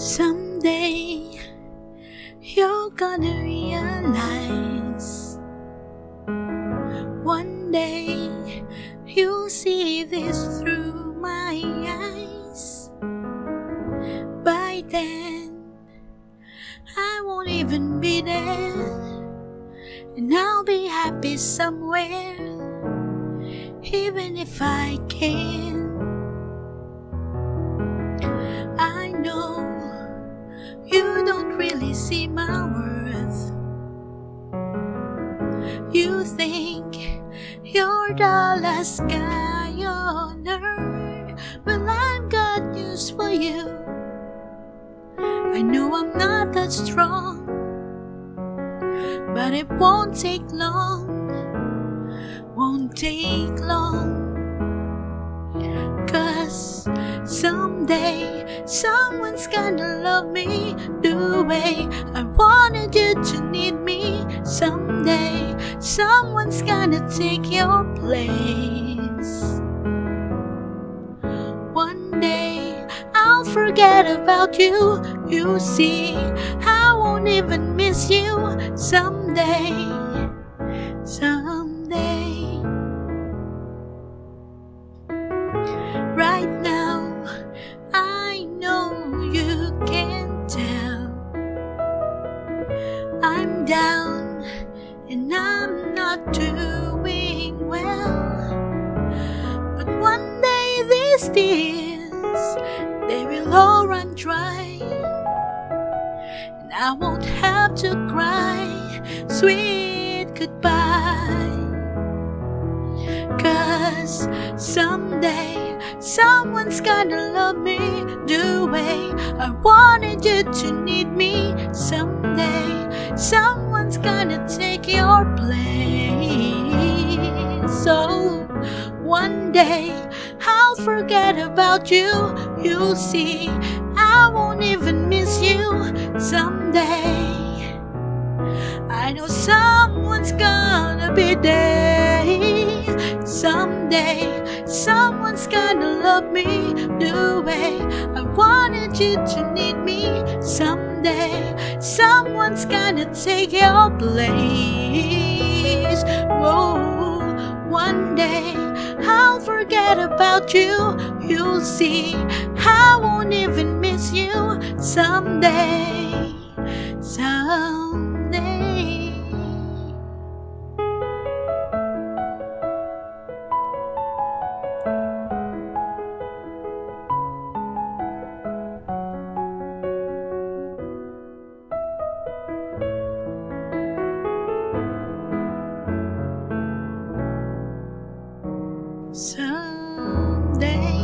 Someday you're gonna realize. One day you'll see this through my eyes. By then, I won't even be there, and I'll be happy somewhere, even if I can. I know you don't really see my worth. You think you're the last guy on earth. Well, I've got news for you. I know I'm not that strong, but it won't take long. Won't take long. Someday someone's gonna love me the way I wanted you to need me. Someday someone's gonna take your place. One day I'll forget about you. You see, I won't even miss you. Someday, someday. I know you can tell. I'm down and I'm not doing well. But one day these tears, they will all run dry. And I won't have to cry sweet goodbye. Cause someday someone's gonna love me the way I wanted you to need me. Someday someone's gonna take your place. So one day I'll forget about you. You'll see, I won't even miss you. Someday I know someone's gonna be there. Someday, someone's gonna love me the way I wanted you to need me. Someday, someone's gonna take your place. Whoa, one day I'll forget about you. You'll see, I won't even miss you. Someday, someday. day.